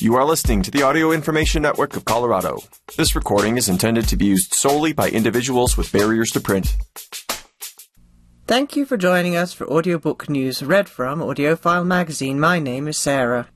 You are listening to the Audio Information Network of Colorado. This recording is intended to be used solely by individuals with barriers to print. Thank you for joining us for audiobook news read from AudioFile magazine. My name is Sarah.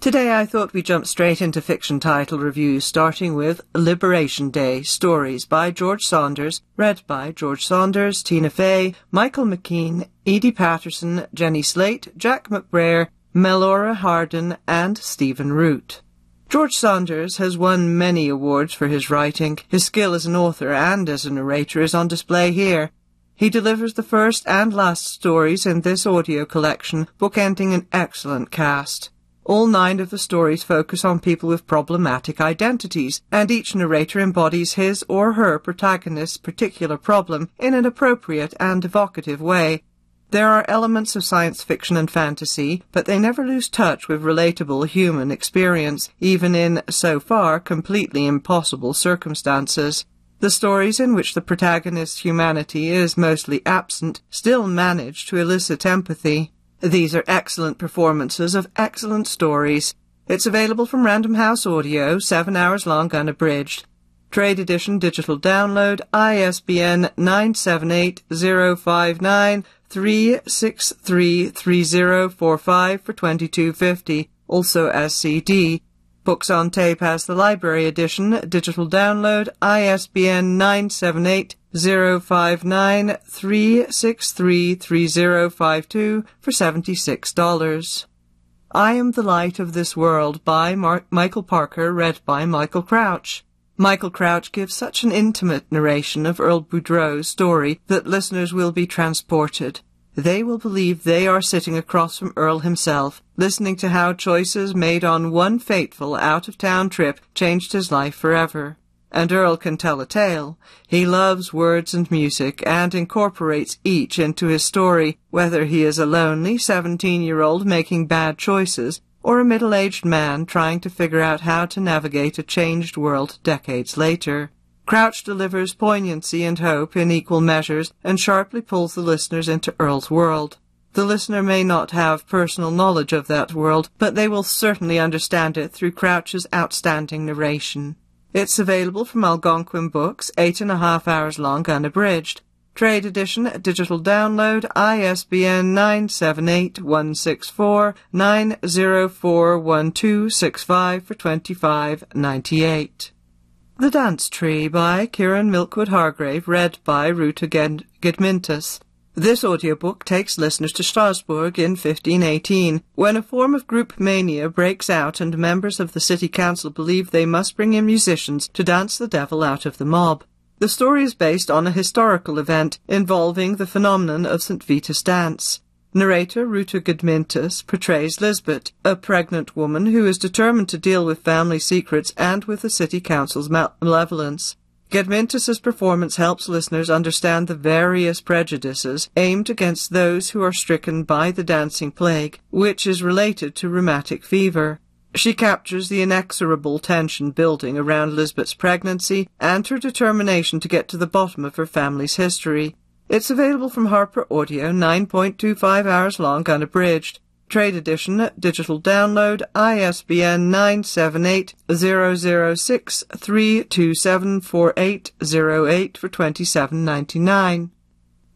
Today I thought we'd jump straight into fiction title reviews, starting with Liberation Day Stories by George Saunders, read by George Saunders, Tina Fey, Michael McKean, Edie Patterson, Jenny Slate, Jack McBrayer, Melora Hardin, and Stephen Root. George Saunders has won many awards for his writing. His skill as an author and as a narrator is on display here. He delivers the first and last stories in this audio collection, bookending an excellent cast. All nine of the stories focus on people with problematic identities, and each narrator embodies his or her protagonist's particular problem in an appropriate and evocative way. There are elements of science fiction and fantasy, but they never lose touch with relatable human experience, even in, so far, completely impossible circumstances. The stories in which the protagonist's humanity is mostly absent still manage to elicit empathy. These are excellent performances of excellent stories. It's available from Random House Audio, seven hours long unabridged. Trade edition digital download, ISBN 978-059-3633045 for 22.50, also as CD. Books on tape has the library edition, digital download, ISBN 978 059 3633052 for $76. I Am the Light of This World by Mar- Michael Parker, read by Michael Crouch. Michael Crouch gives such an intimate narration of Earl Boudreau's story that listeners will be transported. They will believe they are sitting across from Earl himself, listening to how choices made on one fateful out-of-town trip changed his life forever. And Earl can tell a tale. He loves words and music and incorporates each into his story, whether he is a lonely seventeen-year-old making bad choices or a middle-aged man trying to figure out how to navigate a changed world decades later. Crouch delivers poignancy and hope in equal measures and sharply pulls the listeners into Earl's world. The listener may not have personal knowledge of that world, but they will certainly understand it through Crouch's outstanding narration. It's available from Algonquin Books, eight and a half hours long unabridged. Trade edition, digital download, ISBN 978-164-9041265 for 25.98. The Dance Tree by Kiran Millwood Hargrave, read by Ruta Gedmintas. This audiobook takes listeners to Strasbourg in 1518, when a form of group mania breaks out and members of the city council believe they must bring in musicians to dance the devil out of the mob. The story is based on a historical event involving the phenomenon of St. Vitus dance. Narrator Ruta Gedmintas portrays Lisbeth, a pregnant woman who is determined to deal with family secrets and with the city council's malevolence. Gedmintas's performance helps listeners understand the various prejudices aimed against those who are stricken by the dancing plague, which is related to rheumatic fever. She captures the inexorable tension building around Lisbeth's pregnancy and her determination to get to the bottom of her family's history. It's available from Harper Audio, 9.25 hours long, unabridged. Trade edition, digital download, ISBN 978-006-3274808 for 27.99.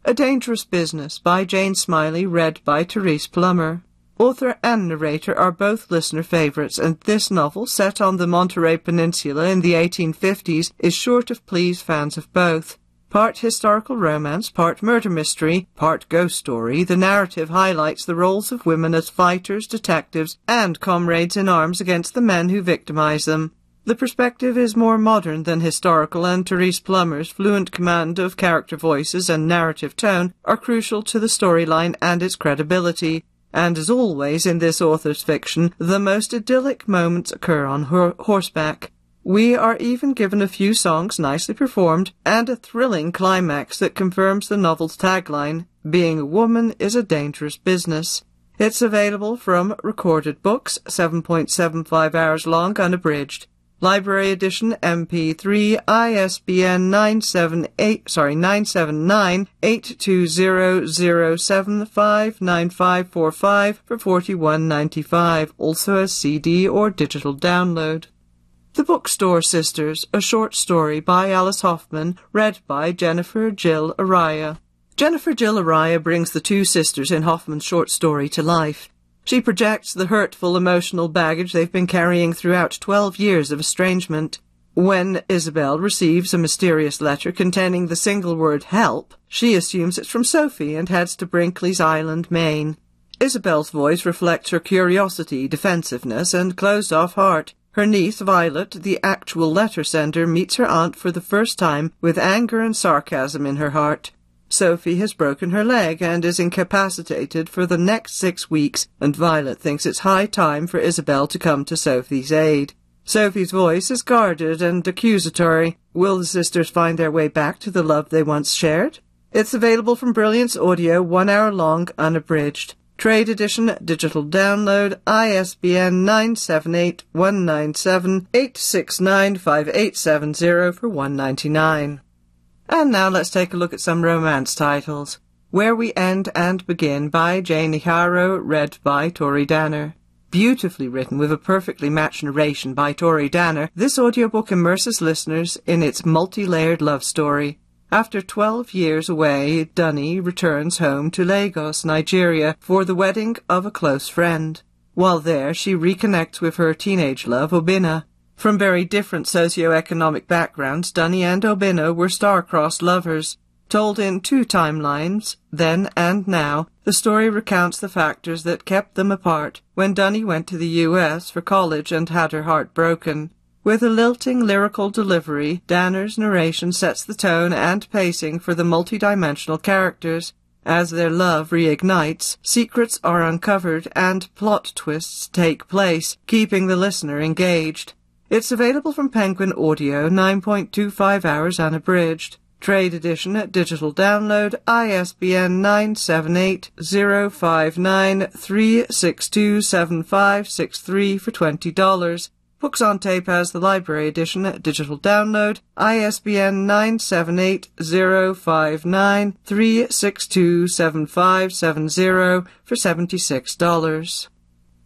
A Dangerous Business by Jane Smiley, read by Therese Plummer. Author and narrator are both listener favorites, and this novel, set on the Monterey Peninsula in the 1850s, is sure to please fans of both. Part historical romance, part murder mystery, part ghost story, the narrative highlights the roles of women as fighters, detectives, and comrades in arms against the men who victimize them. The perspective is more modern than historical, and Therese Plummer's fluent command of character voices and narrative tone are crucial to the storyline and its credibility. And as always in this author's fiction, the most idyllic moments occur on her horseback. We are even given a few songs nicely performed and a thrilling climax that confirms the novel's tagline, Being a Woman is a Dangerous Business. It's available from Recorded Books, 7.75 hours long, unabridged. Library Edition MP3 ISBN 978 sorry 979 82007595545 for 41.95 also as CD or digital download. The Bookstore Sisters, a short story by Alice Hoffman, read by Jennifer Jill Araya. Jennifer Jill Araya brings the two sisters in Hoffman's short story to life. She projects the hurtful emotional baggage they've been carrying throughout 12 years of estrangement. When Isabel receives a mysterious letter containing the single word help, she assumes it's from Sophie and heads to Brinkley's Island, Maine. Isabel's voice reflects her curiosity, defensiveness, and closed-off heart. Her niece, Violet, the actual letter sender, meets her aunt for the first time with anger and sarcasm in her heart. Sophie has broken her leg and is incapacitated for the next six weeks, and Violet thinks it's high time for Isabel to come to Sophie's aid. Sophie's voice is guarded and accusatory. Will the sisters find their way back to the love they once shared? It's available from Brilliance Audio, one hour long, unabridged. Trade edition, digital download, ISBN 978-197-869-5870 for 199. And now let's take a look at some romance titles. Where We End and Begin by Jane Igharo, read by Tori Danner. Beautifully written with a perfectly matched narration by Tori Danner, this audiobook immerses listeners in its multi-layered love story. After 12 years away, Dunni returns home to Lagos, Nigeria, for the wedding of a close friend. While there, she reconnects with her teenage love, Obinna. From very different socio-economic backgrounds, Dunni and Obinna were star-crossed lovers. Told in two timelines, then and now, the story recounts the factors that kept them apart when Dunni went to the U.S. for college and had her heart broken. With a lilting lyrical delivery, Danner's narration sets the tone and pacing for the multidimensional characters. As their love reignites, secrets are uncovered and plot twists take place, keeping the listener engaged. It's available from Penguin Audio, 9.25 hours unabridged. Trade edition at digital download, ISBN 978-059-3627563 for $20. Books on tape as the library edition at digital download, ISBN 978-059-3627570 for $76.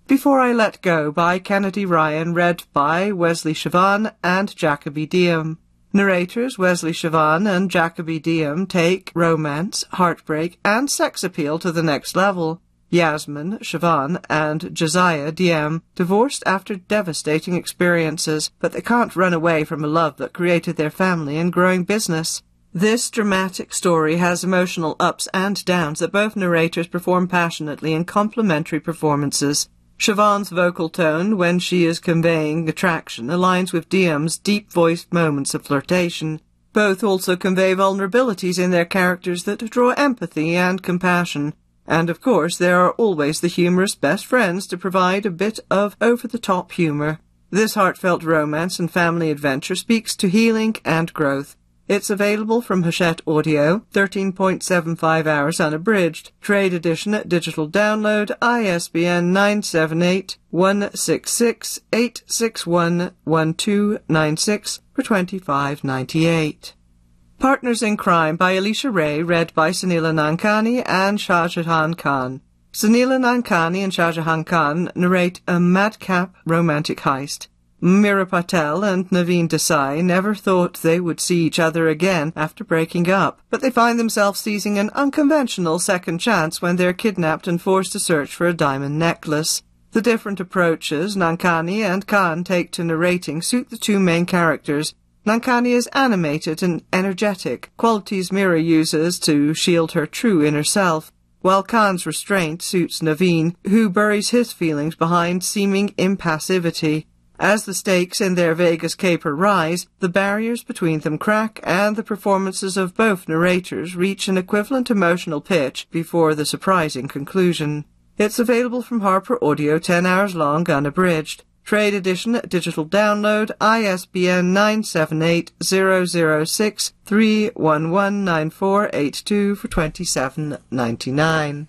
Before I Let Go by Kennedy Ryan, read by Wesley Siobhan and Jacoby Diem. Narrators Wesley Siobhan and Jacoby Diem take romance, heartbreak, and sex appeal to the next level. Yasmin, Siobhan, and Josiah Diem divorced after devastating experiences, but they can't run away from a love that created their family and growing business. This dramatic story has emotional ups and downs that both narrators perform passionately in complementary performances. Siobhan's vocal tone, when she is conveying attraction, aligns with Diem's deep-voiced moments of flirtation. Both also convey vulnerabilities in their characters that draw empathy and compassion. And of course, there are always the humorous best friends to provide a bit of over-the-top humor. This heartfelt romance and family adventure speaks to healing and growth. It's available from Hachette Audio, 13.75 hours unabridged. Trade edition at digital download, ISBN 978-166-861-1296 for 25.98. Partners in Crime by Alisha Rai, read by Sunila Nankani and Shahjahan Khan. Sunila Nankani and Shahjahan Khan narrate a madcap romantic heist. Mira Patel and Naveen Desai never thought they would see each other again after breaking up, but they find themselves seizing an unconventional second chance when they're kidnapped and forced to search for a diamond necklace. The different approaches Nankani and Khan take to narrating suit the two main characters. Nankani is animated and energetic, qualities Mira uses to shield her true inner self, while Khan's restraint suits Naveen, who buries his feelings behind seeming impassivity. As the stakes in their Vegas caper rise, the barriers between them crack and the performances of both narrators reach an equivalent emotional pitch before the surprising conclusion. It's available from Harper Audio 10 hours long unabridged. Trade edition, digital download, ISBN 978-006-3119482 for 27.99.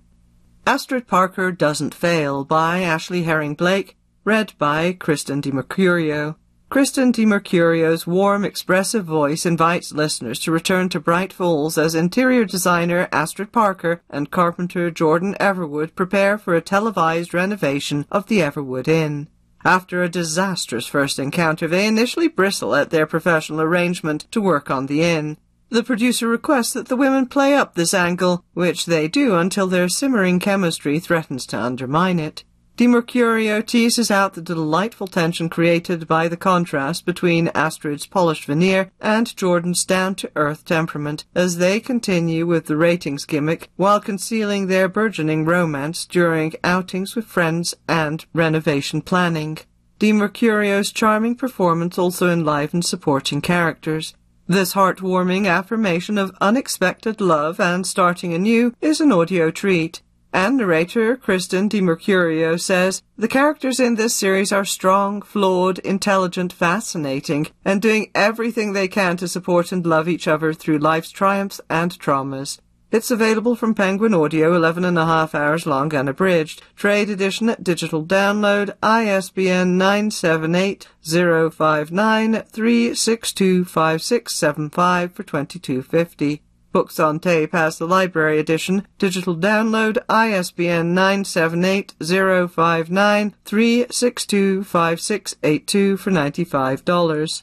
Astrid Parker Doesn't Fail by Ashley Herring Blake, read by Kristen DiMercurio. Kristen DiMercurio's warm, expressive voice invites listeners to return to Bright Falls as interior designer Astrid Parker and carpenter Jordan Everwood prepare for a televised renovation of the Everwood Inn. After a disastrous first encounter, they initially bristle at their professional arrangement to work on the inn. The producer requests that the women play up this angle, which they do until their simmering chemistry threatens to undermine it. DiMercurio teases out the delightful tension created by the contrast between Astrid's polished veneer and Jordan's down-to-earth temperament as they continue with the ratings gimmick while concealing their burgeoning romance during outings with friends and renovation planning. DiMercurio's charming performance also enlivens supporting characters. This heartwarming affirmation of unexpected love and starting anew is an audio treat. And narrator Kristen DiMercurio says, The characters in this series are strong, flawed, intelligent, fascinating, and doing everything they can to support and love each other through life's triumphs and traumas. It's available from Penguin Audio, 11 and a half hours long unabridged. Trade edition at digital download, ISBN 978 059 3625675 for 2250. Books on tape has the library edition, digital download, ISBN 978-059-362-5682 for $95.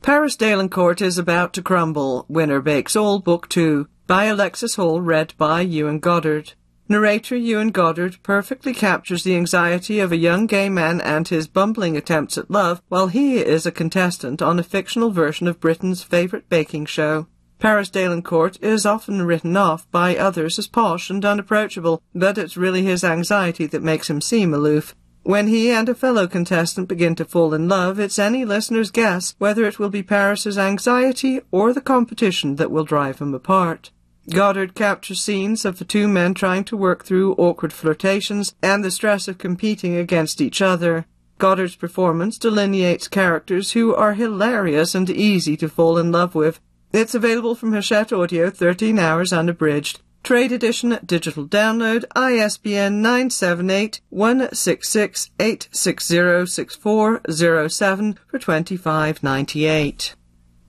Paris Daillencourt is about to crumble. Winner Bakes All, Book 2, by Alexis Hall, read by Ewan Goddard. Narrator Ewan Goddard perfectly captures the anxiety of a young gay man and his bumbling attempts at love while he is a contestant on a fictional version of Britain's favourite baking show. Paris Daillencourt is often written off by others as posh and unapproachable, but it's really his anxiety that makes him seem aloof. When he and a fellow contestant begin to fall in love, it's any listener's guess whether it will be Paris's anxiety or the competition that will drive them apart. Goddard captures scenes of the two men trying to work through awkward flirtations and the stress of competing against each other. Goddard's performance delineates characters who are hilarious and easy to fall in love with, it's available from Hachette Audio 13 hours unabridged. Trade edition digital download ISBN 978 166 8606407 for 25.98.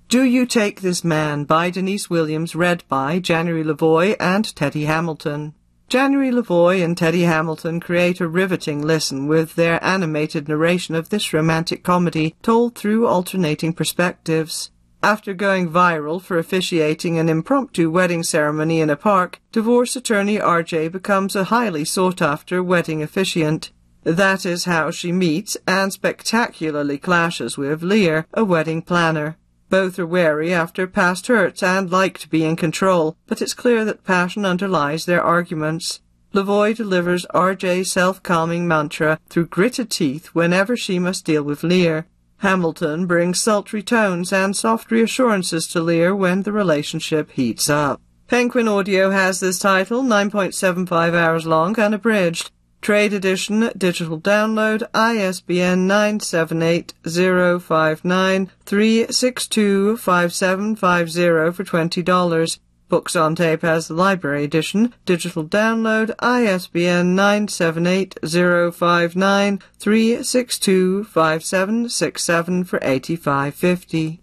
Do You Take This Man by Denise Williams read by January Lavoie and Teddy Hamilton. January Lavoie and Teddy Hamilton create a riveting listen with their animated narration of this romantic comedy told through alternating perspectives. After going viral for officiating an impromptu wedding ceremony in a park, divorce attorney RJ becomes a highly sought after wedding officiant. That is how she meets and spectacularly clashes with Lear, a wedding planner. Both are wary after past hurts and like to be in control, but it's clear that passion underlies their arguments. Lavoie delivers RJ's self-calming mantra through gritted teeth whenever she must deal with Lear. Hamilton brings sultry tones and soft reassurances to Lear when the relationship heats up. Penguin Audio has this title, 9.75 hours long, unabridged. Trade edition, digital download, ISBN 978-059-362-5750 for $20. Books on Tape as the library edition, digital download, ISBN 978-059-362-5767 for 85.50.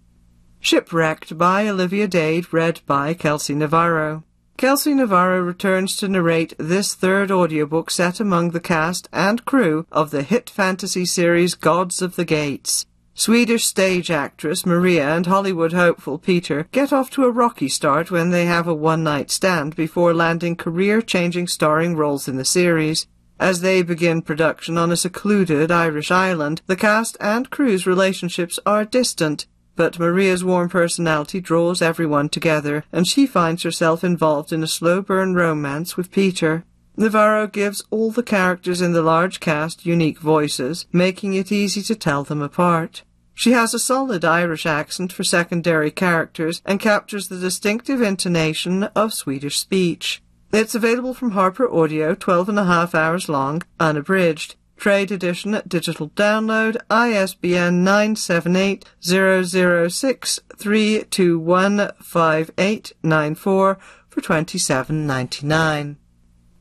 Shipwrecked by Olivia Dade, read by Kelsey Navarro. Kelsey Navarro returns to narrate this third audiobook set among the cast and crew of the hit fantasy series Gods of the Gates. Swedish stage actress Maria and Hollywood hopeful Peter get off to a rocky start when they have a one-night stand before landing career-changing starring roles in the series. As they begin production on a secluded Irish island, the cast and crew's relationships are distant, but Maria's warm personality draws everyone together, and she finds herself involved in a slow-burn romance with Peter. Navarro gives all the characters in the large cast unique voices, making it easy to tell them apart. She has a solid Irish accent for secondary characters and captures the distinctive intonation of Swedish speech. It's available from Harper Audio, 12 and a half hours long, unabridged. Trade edition, at digital download, ISBN 978 006 3215894 for 27.99.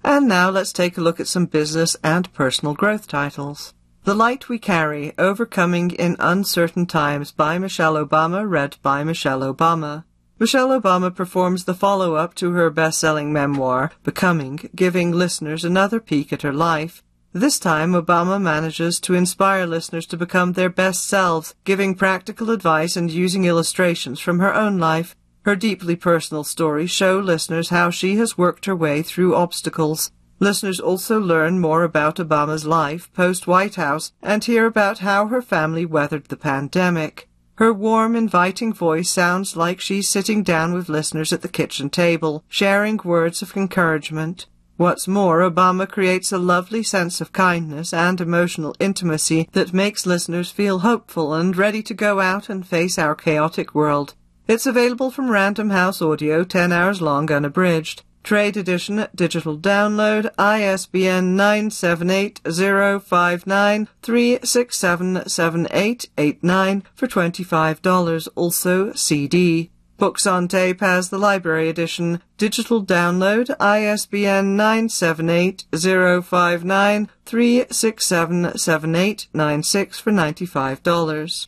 And now let's take a look at some business and personal growth titles. The Light We Carry Overcoming in Uncertain Times by Michelle Obama, read by Michelle Obama. Michelle Obama performs the follow up to her best selling memoir, Becoming, giving listeners another peek at her life. This time, Obama manages to inspire listeners to become their best selves, giving practical advice and using illustrations from her own life. Her deeply personal stories show listeners how she has worked her way through obstacles. Listeners also learn more about Obama's life post White House and hear about how her family weathered the pandemic. Her warm, inviting voice sounds like she's sitting down with listeners at the kitchen table, sharing words of encouragement. What's more, Obama creates a lovely sense of kindness and emotional intimacy that makes listeners feel hopeful and ready to go out and face our chaotic world. It's available from Random House Audio, 10 hours long, unabridged. Trade edition, digital download, ISBN 978-059-3677889 for $25, also CD. Books on tape has the library edition, digital download, ISBN 978-059-3677896 for $95.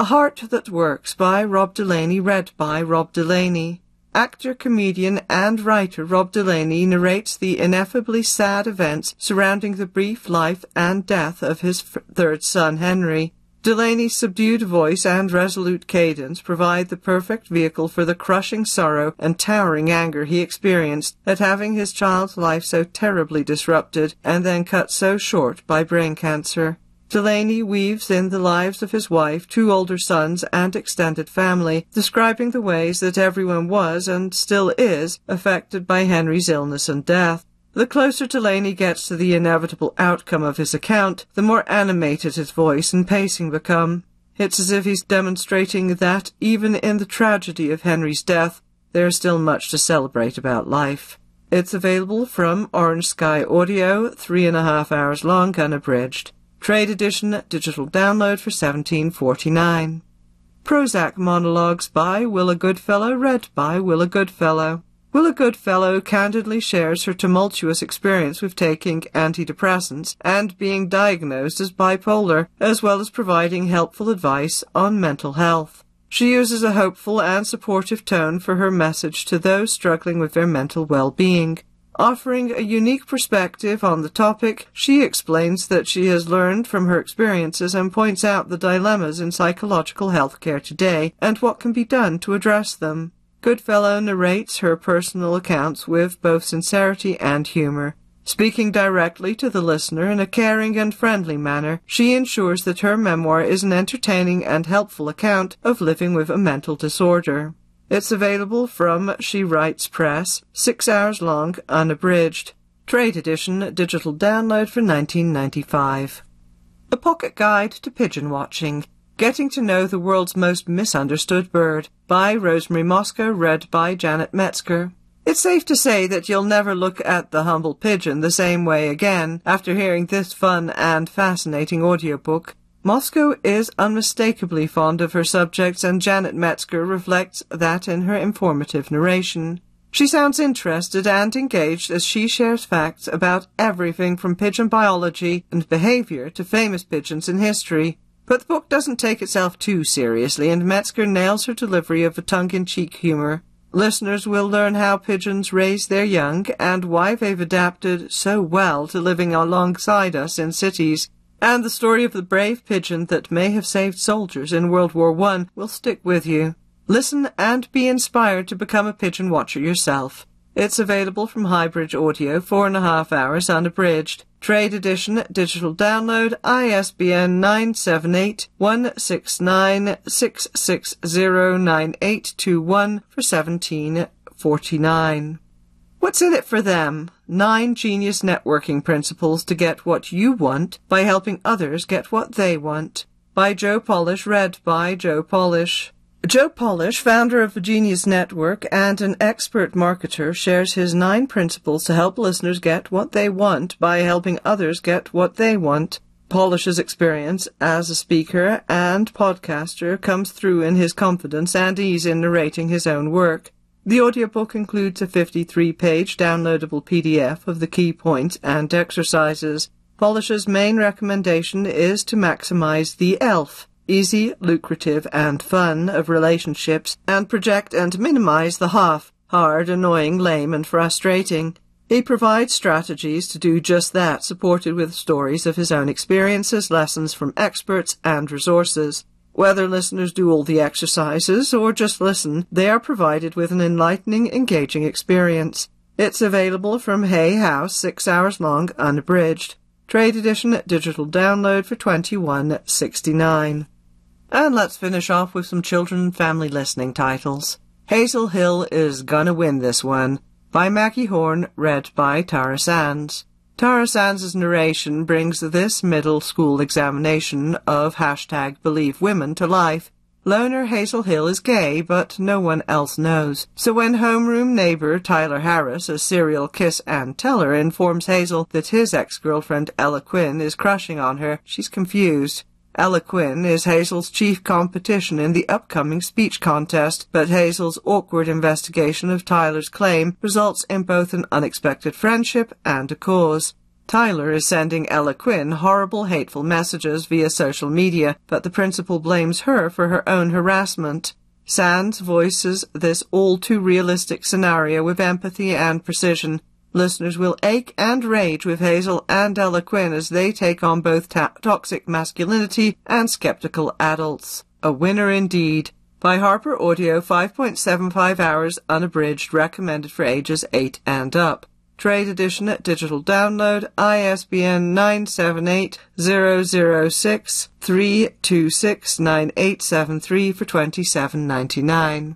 A Heart That Works by Rob Delaney, read by Rob Delaney. Actor, comedian, and writer Rob Delaney narrates the ineffably sad events surrounding the brief life and death of his f- third son, Henry. Delaney's subdued voice and resolute cadence provide the perfect vehicle for the crushing sorrow and towering anger he experienced at having his child's life so terribly disrupted and then cut so short by brain cancer. Delaney weaves in the lives of his wife, two older sons, and extended family, describing the ways that everyone was and still is affected by Henry's illness and death. The closer Delaney gets to the inevitable outcome of his account, the more animated his voice and pacing become. It's as if he's demonstrating that, even in the tragedy of Henry's death, there is still much to celebrate about life. It's available from Orange Sky Audio, three and a half hours long, unabridged. Trade edition, digital download for 17.49. Prozac monologues by Willa Goodfellow, read by Willa Goodfellow. Willa Goodfellow candidly shares her tumultuous experience with taking antidepressants and being diagnosed as bipolar, as well as providing helpful advice on mental health. She uses a hopeful and supportive tone for her message to those struggling with their mental well-being. Offering a unique perspective on the topic, she explains that she has learned from her experiences and points out the dilemmas in psychological healthcare today and what can be done to address them. Goodfellow narrates her personal accounts with both sincerity and humor. Speaking directly to the listener in a caring and friendly manner, she ensures that her memoir is an entertaining and helpful account of living with a mental disorder. It's available from She Writes Press, six hours long, unabridged. Trade edition, digital download for 1995. A Pocket Guide to Pigeon Watching. Getting to Know the World's Most Misunderstood Bird by Rosemary Mosca, read by Janet Metzger. It's safe to say that you'll never look at the humble pigeon the same way again after hearing this fun and fascinating audiobook. Mosca is unmistakably fond of her subjects, and Janet Metzger reflects that in her informative narration. She sounds interested and engaged as she shares facts about everything from pigeon biology and behavior to famous pigeons in history. But the book doesn't take itself too seriously, and Metzger nails her delivery of a tongue-in-cheek humor. Listeners will learn how pigeons raise their young and why they've adapted so well to living alongside us in cities and the story of the brave pigeon that may have saved soldiers in World War I will stick with you. Listen and be inspired to become a pigeon watcher yourself. It's available from Highbridge Audio, four and a half hours unabridged. Trade edition, digital download, ISBN 978 169 6609821 for 1749. What's in it for them? Nine genius networking principles to get what you want by helping others get what they want. By Joe Polish, read by Joe Polish. Joe Polish, founder of the Genius Network and an expert marketer, shares his nine principles to help listeners get what they want by helping others get what they want. Polish's experience as a speaker and podcaster comes through in his confidence and ease in narrating his own work. The audiobook includes a 53-page downloadable PDF of the key points and exercises. Polish's main recommendation is to maximize the ELF, easy, lucrative, and fun of relationships, and project and minimize the half, hard, annoying, lame, and frustrating. He provides strategies to do just that, supported with stories of his own experiences, lessons from experts, and resources. Whether listeners do all the exercises or just listen, they are provided with an enlightening, engaging experience. It's available from Hay House, six hours long, unabridged. Trade edition digital download for twenty one sixty nine. And let's finish off with some children and family listening titles. Hazel Hill is Gonna Win This One by Maggie Horne, read by Tara Sands. Tara Sands' narration brings this middle school examination of hashtag Believe Women to life. Loner Hazel Hill is gay, but no one else knows. So when homeroom neighbor Tyler Harris, a serial kiss and teller, informs Hazel that his ex-girlfriend Ella Quinn is crushing on her, she's confused. Ella Quinn is Hazel's chief competition in the upcoming speech contest, but Hazel's awkward investigation of Tyler's claim results in both an unexpected friendship and a cause. Tyler is sending Ella Quinn horrible, hateful messages via social media, but the principal blames her for her own harassment. Sands voices this all too realistic scenario with empathy and precision, Listeners will ache and rage with Hazel and Ella Quinn as they take on both ta- toxic masculinity and skeptical adults. A winner indeed. By Harper Audio, 5.75 hours unabridged, recommended for ages 8 and up. Trade edition at digital download, ISBN 978 006 326 9873 for 27.99.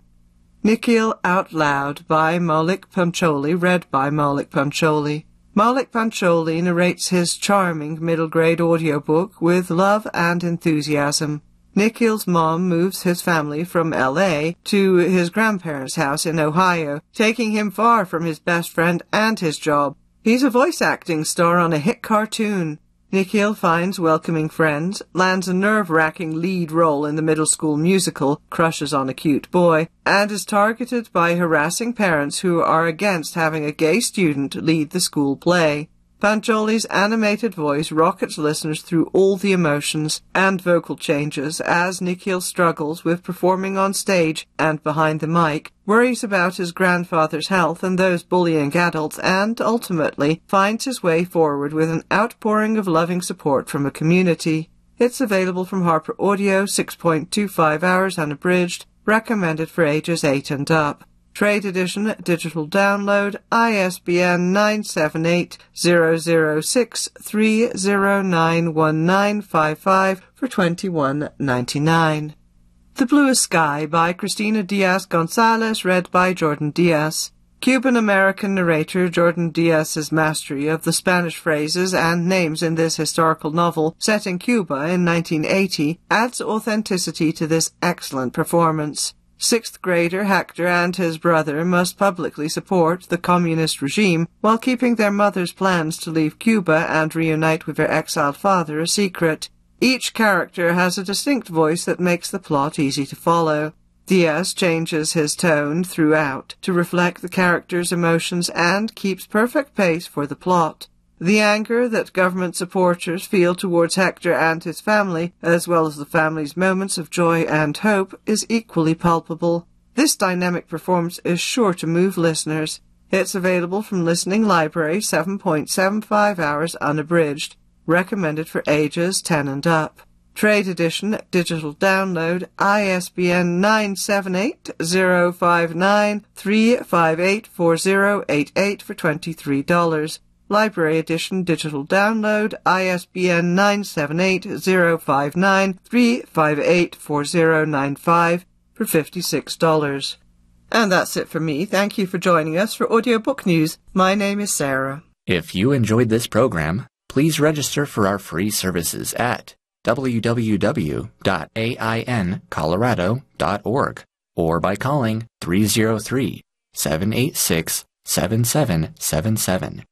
Nikhil Out Loud by Maulik Pancholy, read by Maulik Pancholy. Maulik Pancholy narrates his charming middle grade audiobook with love and enthusiasm. Nikhil's mom moves his family from LA to his grandparents' house in Ohio, taking him far from his best friend and his job. He's a voice acting star on a hit cartoon. Nikhil finds welcoming friends, lands a nerve-wracking lead role in the middle school musical Crushes on a Cute Boy, and is targeted by harassing parents who are against having a gay student lead the school play. Pancholy's animated voice rockets listeners through all the emotions and vocal changes as Nikhil struggles with performing on stage and behind the mic, worries about his grandfather's health and those bullying adults, and ultimately finds his way forward with an outpouring of loving support from a community. It's available from Harper Audio, 6.25 hours unabridged, recommended for ages 8 and up. Trade Edition digital download ISBN 978-006-3091955 for 21.99. The Bluest Sky by Christina Diaz Gonzalez read by Jordan Diaz. Cuban-American narrator Jordan Diaz's mastery of the Spanish phrases and names in this historical novel set in Cuba in 1980 adds authenticity to this excellent performance. Sixth grader Hector and his brother must publicly support the communist regime while keeping their mother's plans to leave Cuba and reunite with their exiled father a secret. Each character has a distinct voice that makes the plot easy to follow. Diaz changes his tone throughout to reflect the characters' emotions and keeps perfect pace for the plot. The anger that government supporters feel towards Hector and his family, as well as the family's moments of joy and hope, is equally palpable. This dynamic performance is sure to move listeners. It's available from Listening Library 7.75 hours unabridged, recommended for ages 10 and up. Trade edition, digital download, ISBN 978 059 358 4088 for $23. Library Edition digital download, ISBN 978-059-358-4095 for $56. And that's it for me. Thank you for joining us for Audiobook News. My name is Sarah. If you enjoyed this program, please register for our free services at www.aincolorado.org or by calling 303 786 7777.